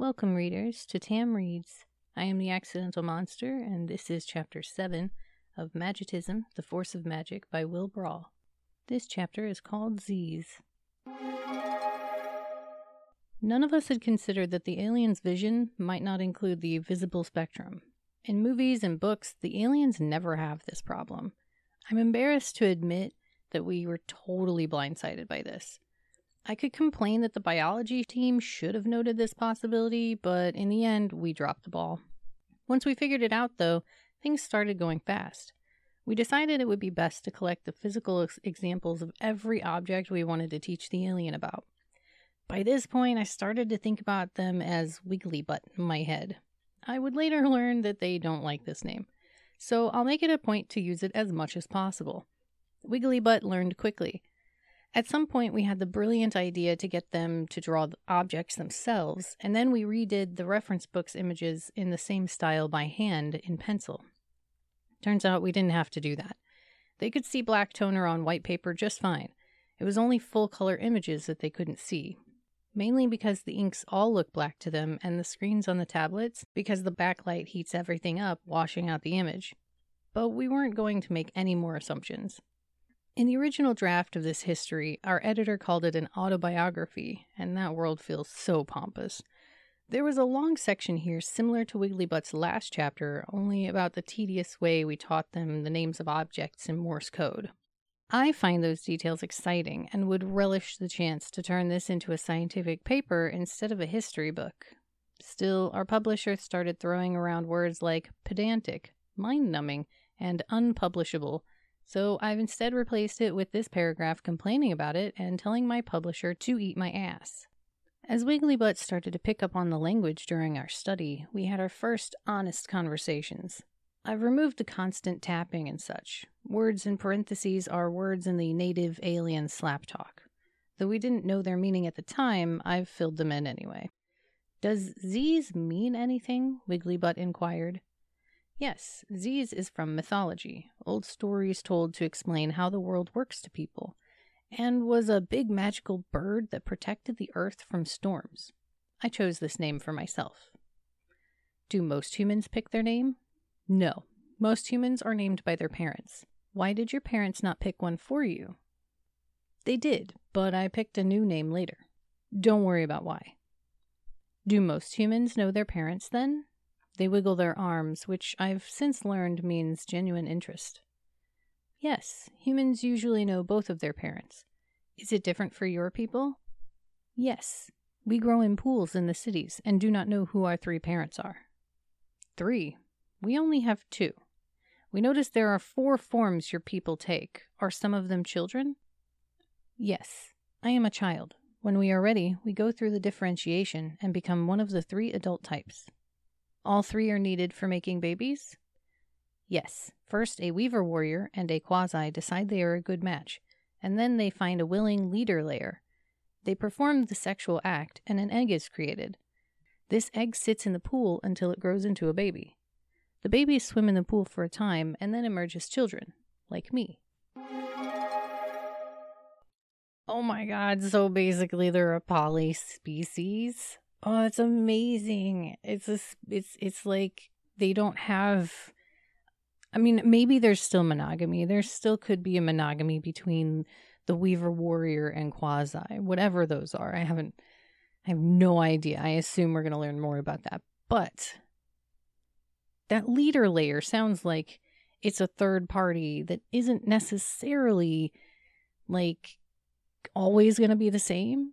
Welcome, readers, to Tam Reads. I am the Accidental Monster, and this is Chapter 7 of Magitism The Force of Magic by Will Brall. This chapter is called Ziz. None of us had considered that the alien's vision might not include the visible spectrum. In movies and books, the aliens never have this problem. I'm embarrassed to admit that we were totally blindsided by this. I could complain that the biology team should have noted this possibility, but in the end, we dropped the ball. Once we figured it out, though, things started going fast. We decided it would be best to collect the physical ex- examples of every object we wanted to teach the alien about. By this point, I started to think about them as Wiggly Butt in my head. I would later learn that they don't like this name, so I'll make it a point to use it as much as possible. Wiggly Butt learned quickly. At some point, we had the brilliant idea to get them to draw the objects themselves, and then we redid the reference book's images in the same style by hand in pencil. Turns out we didn't have to do that. They could see black toner on white paper just fine. It was only full color images that they couldn't see, mainly because the inks all look black to them and the screens on the tablets because the backlight heats everything up, washing out the image. But we weren't going to make any more assumptions. In the original draft of this history, our editor called it an autobiography, and that world feels so pompous. There was a long section here similar to Wigglybutt's last chapter, only about the tedious way we taught them the names of objects in Morse code. I find those details exciting and would relish the chance to turn this into a scientific paper instead of a history book. Still, our publisher started throwing around words like pedantic, mind numbing, and unpublishable so I've instead replaced it with this paragraph complaining about it and telling my publisher to eat my ass. As Wigglybutt started to pick up on the language during our study, we had our first honest conversations. I've removed the constant tapping and such. Words in parentheses are words in the native alien slap talk. Though we didn't know their meaning at the time, I've filled them in anyway. Does Ziz mean anything? Wigglybutt inquired. Yes, Ziz is from mythology, old stories told to explain how the world works to people, and was a big magical bird that protected the earth from storms. I chose this name for myself. Do most humans pick their name? No. Most humans are named by their parents. Why did your parents not pick one for you? They did, but I picked a new name later. Don't worry about why. Do most humans know their parents then? They wiggle their arms, which I've since learned means genuine interest. Yes, humans usually know both of their parents. Is it different for your people? Yes. We grow in pools in the cities and do not know who our three parents are. Three. We only have two. We notice there are four forms your people take. Are some of them children? Yes. I am a child. When we are ready, we go through the differentiation and become one of the three adult types. All three are needed for making babies? Yes. First, a weaver warrior and a quasi decide they are a good match, and then they find a willing leader layer. They perform the sexual act, and an egg is created. This egg sits in the pool until it grows into a baby. The babies swim in the pool for a time and then emerge as children, like me. Oh my god, so basically they're a poly species. Oh, it's amazing. It's a, it's it's like they don't have I mean, maybe there's still monogamy. There still could be a monogamy between the Weaver Warrior and Quasi, whatever those are. I haven't I have no idea. I assume we're going to learn more about that. But that leader layer sounds like it's a third party that isn't necessarily like always going to be the same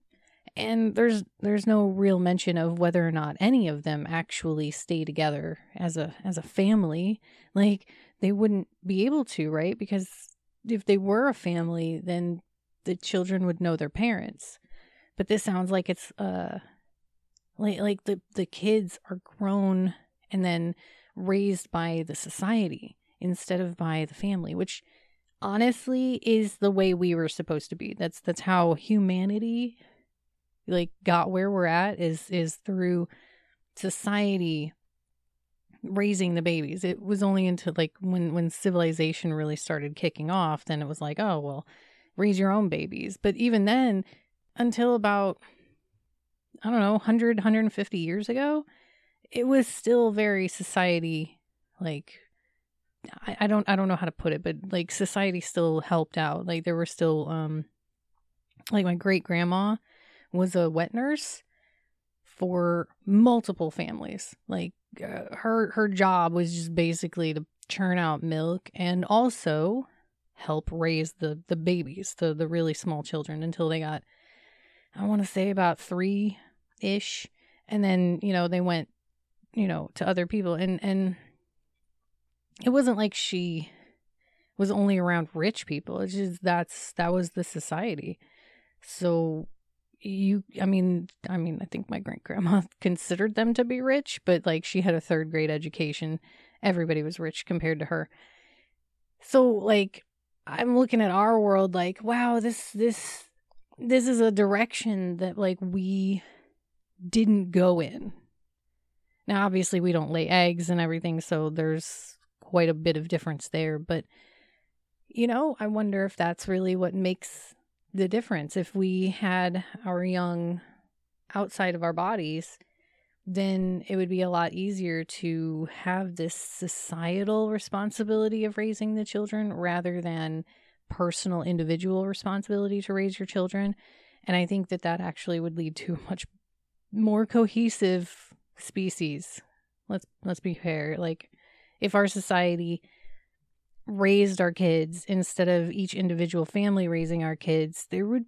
and there's there's no real mention of whether or not any of them actually stay together as a as a family. Like they wouldn't be able to right? Because if they were a family then the children would know their parents. But this sounds like it's uh like like the the kids are grown and then raised by the society instead of by the family which honestly is the way we were supposed to be. That's that's how humanity like got where we're at is is through society raising the babies. It was only into like when when civilization really started kicking off, then it was like, oh well, raise your own babies. But even then, until about I don't know, 100, 150 years ago, it was still very society like I, I don't I don't know how to put it, but like society still helped out. Like there were still um like my great grandma was a wet nurse for multiple families. Like uh, her her job was just basically to churn out milk and also help raise the the babies, the the really small children until they got I want to say about 3 ish and then, you know, they went you know, to other people and and it wasn't like she was only around rich people. It's just that's that was the society. So you I mean I mean I think my great grandma considered them to be rich, but like she had a third grade education. Everybody was rich compared to her. So like I'm looking at our world like wow, this this this is a direction that like we didn't go in. Now obviously we don't lay eggs and everything, so there's quite a bit of difference there. But, you know, I wonder if that's really what makes the difference. If we had our young outside of our bodies, then it would be a lot easier to have this societal responsibility of raising the children rather than personal individual responsibility to raise your children. And I think that that actually would lead to a much more cohesive species. Let's let's be fair. Like if our society raised our kids instead of each individual family raising our kids, there would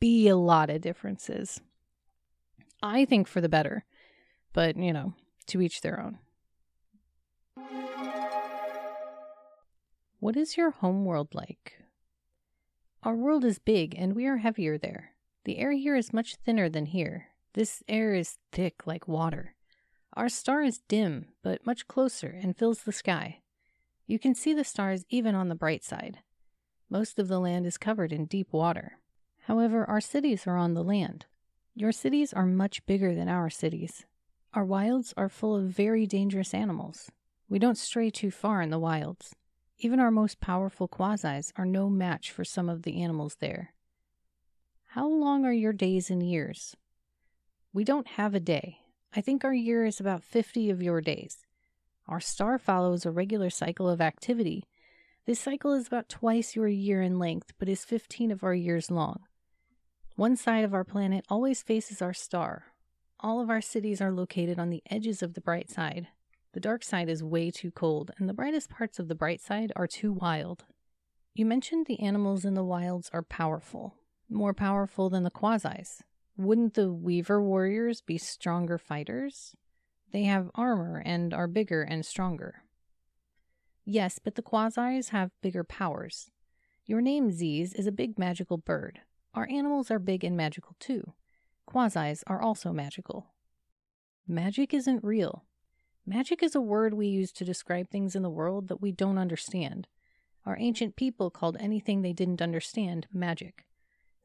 be a lot of differences. I think for the better, but you know, to each their own. What is your home world like? Our world is big and we are heavier there. The air here is much thinner than here. This air is thick like water. Our star is dim, but much closer and fills the sky. You can see the stars even on the bright side. Most of the land is covered in deep water. However, our cities are on the land. Your cities are much bigger than our cities. Our wilds are full of very dangerous animals. We don't stray too far in the wilds. Even our most powerful quasis are no match for some of the animals there. How long are your days and years? We don't have a day. I think our year is about 50 of your days. Our star follows a regular cycle of activity. This cycle is about twice your year in length, but is 15 of our years long. One side of our planet always faces our star. All of our cities are located on the edges of the bright side. The dark side is way too cold, and the brightest parts of the bright side are too wild. You mentioned the animals in the wilds are powerful, more powerful than the quasis. Wouldn't the Weaver warriors be stronger fighters? They have armor and are bigger and stronger. Yes, but the quasis have bigger powers. Your name, Ziz, is a big magical bird. Our animals are big and magical too. Quasis are also magical. Magic isn't real. Magic is a word we use to describe things in the world that we don't understand. Our ancient people called anything they didn't understand magic.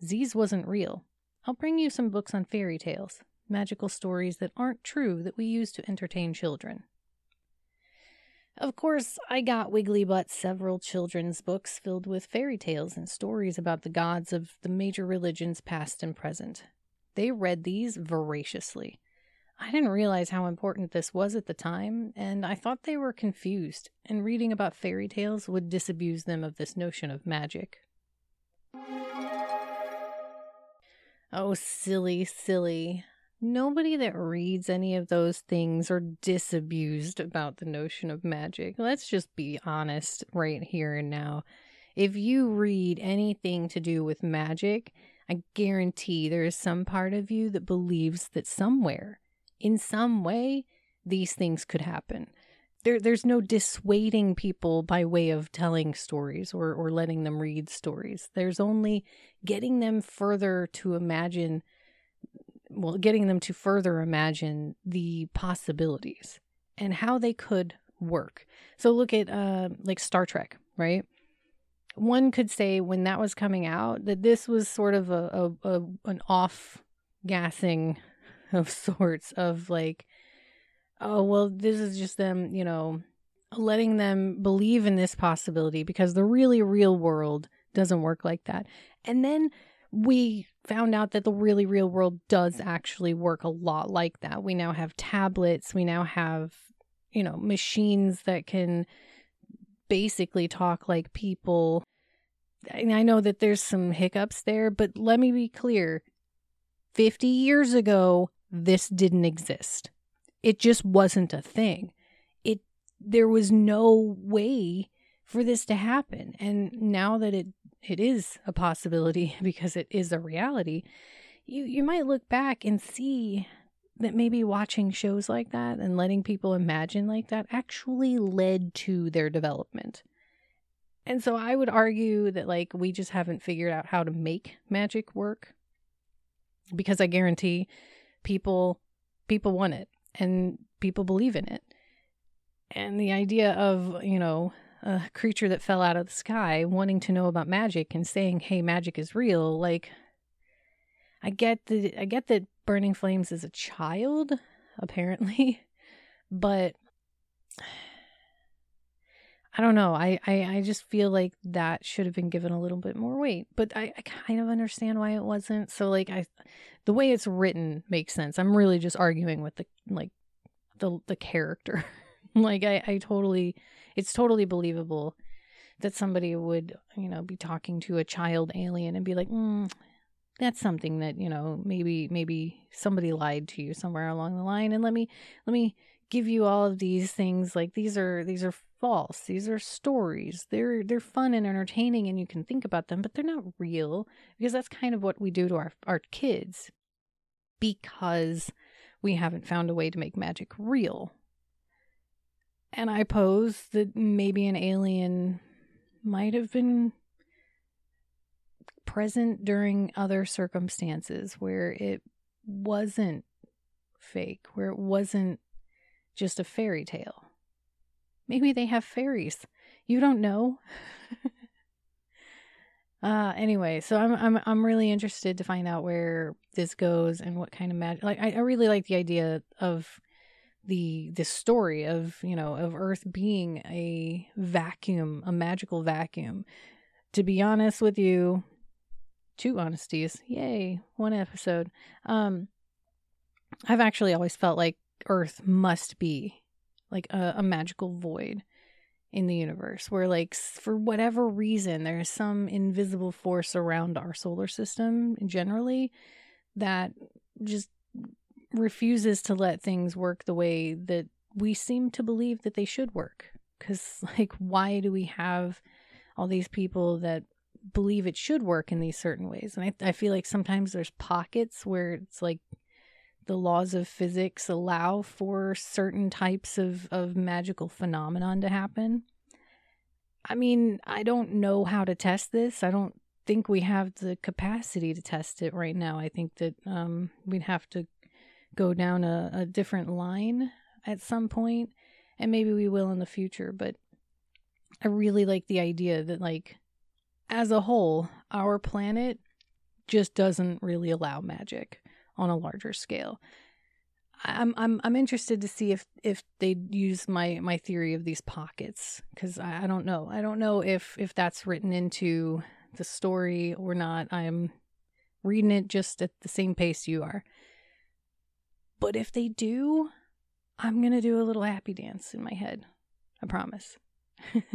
Ziz wasn't real. I'll bring you some books on fairy tales, magical stories that aren't true that we use to entertain children. Of course, I got Wiggly Butt several children's books filled with fairy tales and stories about the gods of the major religions past and present. They read these voraciously. I didn't realize how important this was at the time, and I thought they were confused, and reading about fairy tales would disabuse them of this notion of magic. Oh, silly, silly. Nobody that reads any of those things are disabused about the notion of magic. Let's just be honest right here and now. If you read anything to do with magic, I guarantee there is some part of you that believes that somewhere, in some way, these things could happen there there's no dissuading people by way of telling stories or or letting them read stories. There's only getting them further to imagine well, getting them to further imagine the possibilities and how they could work. So look at uh like Star Trek, right? One could say when that was coming out that this was sort of a, a, a an off gassing of sorts of like oh, well, this is just them, you know, letting them believe in this possibility because the really real world doesn't work like that. And then we found out that the really real world does mm-hmm. actually work a lot like that. We now have tablets, we now have, you know, machines that can basically talk like people. And I know that there's some hiccups there, but let me be clear 50 years ago, this didn't exist. It just wasn't a thing. It there was no way for this to happen. And now that it it is a possibility because it is a reality, you you might look back and see that maybe watching shows like that and letting people imagine like that actually led to their development. And so I would argue that like we just haven't figured out how to make magic work because I guarantee people people want it and people believe in it. And the idea of, you know, a creature that fell out of the sky wanting to know about magic and saying, "Hey, magic is real." Like I get the I get that Burning Flames is a child apparently, but I don't know. I, I, I just feel like that should have been given a little bit more weight, but I, I kind of understand why it wasn't. So like I, the way it's written makes sense. I'm really just arguing with the like the the character. like I, I totally, it's totally believable that somebody would you know be talking to a child alien and be like, mm, that's something that you know maybe maybe somebody lied to you somewhere along the line, and let me let me give you all of these things like these are these are false. These are stories. They're they're fun and entertaining and you can think about them, but they're not real because that's kind of what we do to our our kids because we haven't found a way to make magic real. And I pose that maybe an alien might have been present during other circumstances where it wasn't fake, where it wasn't just a fairy tale. Maybe they have fairies. You don't know. uh anyway, so I'm I'm I'm really interested to find out where this goes and what kind of magic like I, I really like the idea of the the story of, you know, of Earth being a vacuum, a magical vacuum. To be honest with you, two honesties. Yay, one episode. Um I've actually always felt like Earth must be like a, a magical void in the universe where like for whatever reason there's some invisible force around our solar system generally that just refuses to let things work the way that we seem to believe that they should work cuz like why do we have all these people that believe it should work in these certain ways and I, I feel like sometimes there's pockets where it's like the laws of physics allow for certain types of, of magical phenomenon to happen. I mean, I don't know how to test this. I don't think we have the capacity to test it right now. I think that um, we'd have to go down a, a different line at some point, and maybe we will in the future. But I really like the idea that, like, as a whole, our planet just doesn't really allow magic on a larger scale. I'm I'm I'm interested to see if if they use my my theory of these pockets because I, I don't know I don't know if if that's written into the story or not. I'm reading it just at the same pace you are. But if they do, I'm gonna do a little happy dance in my head. I promise.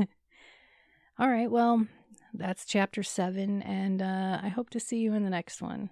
All right, well, that's chapter seven, and uh, I hope to see you in the next one.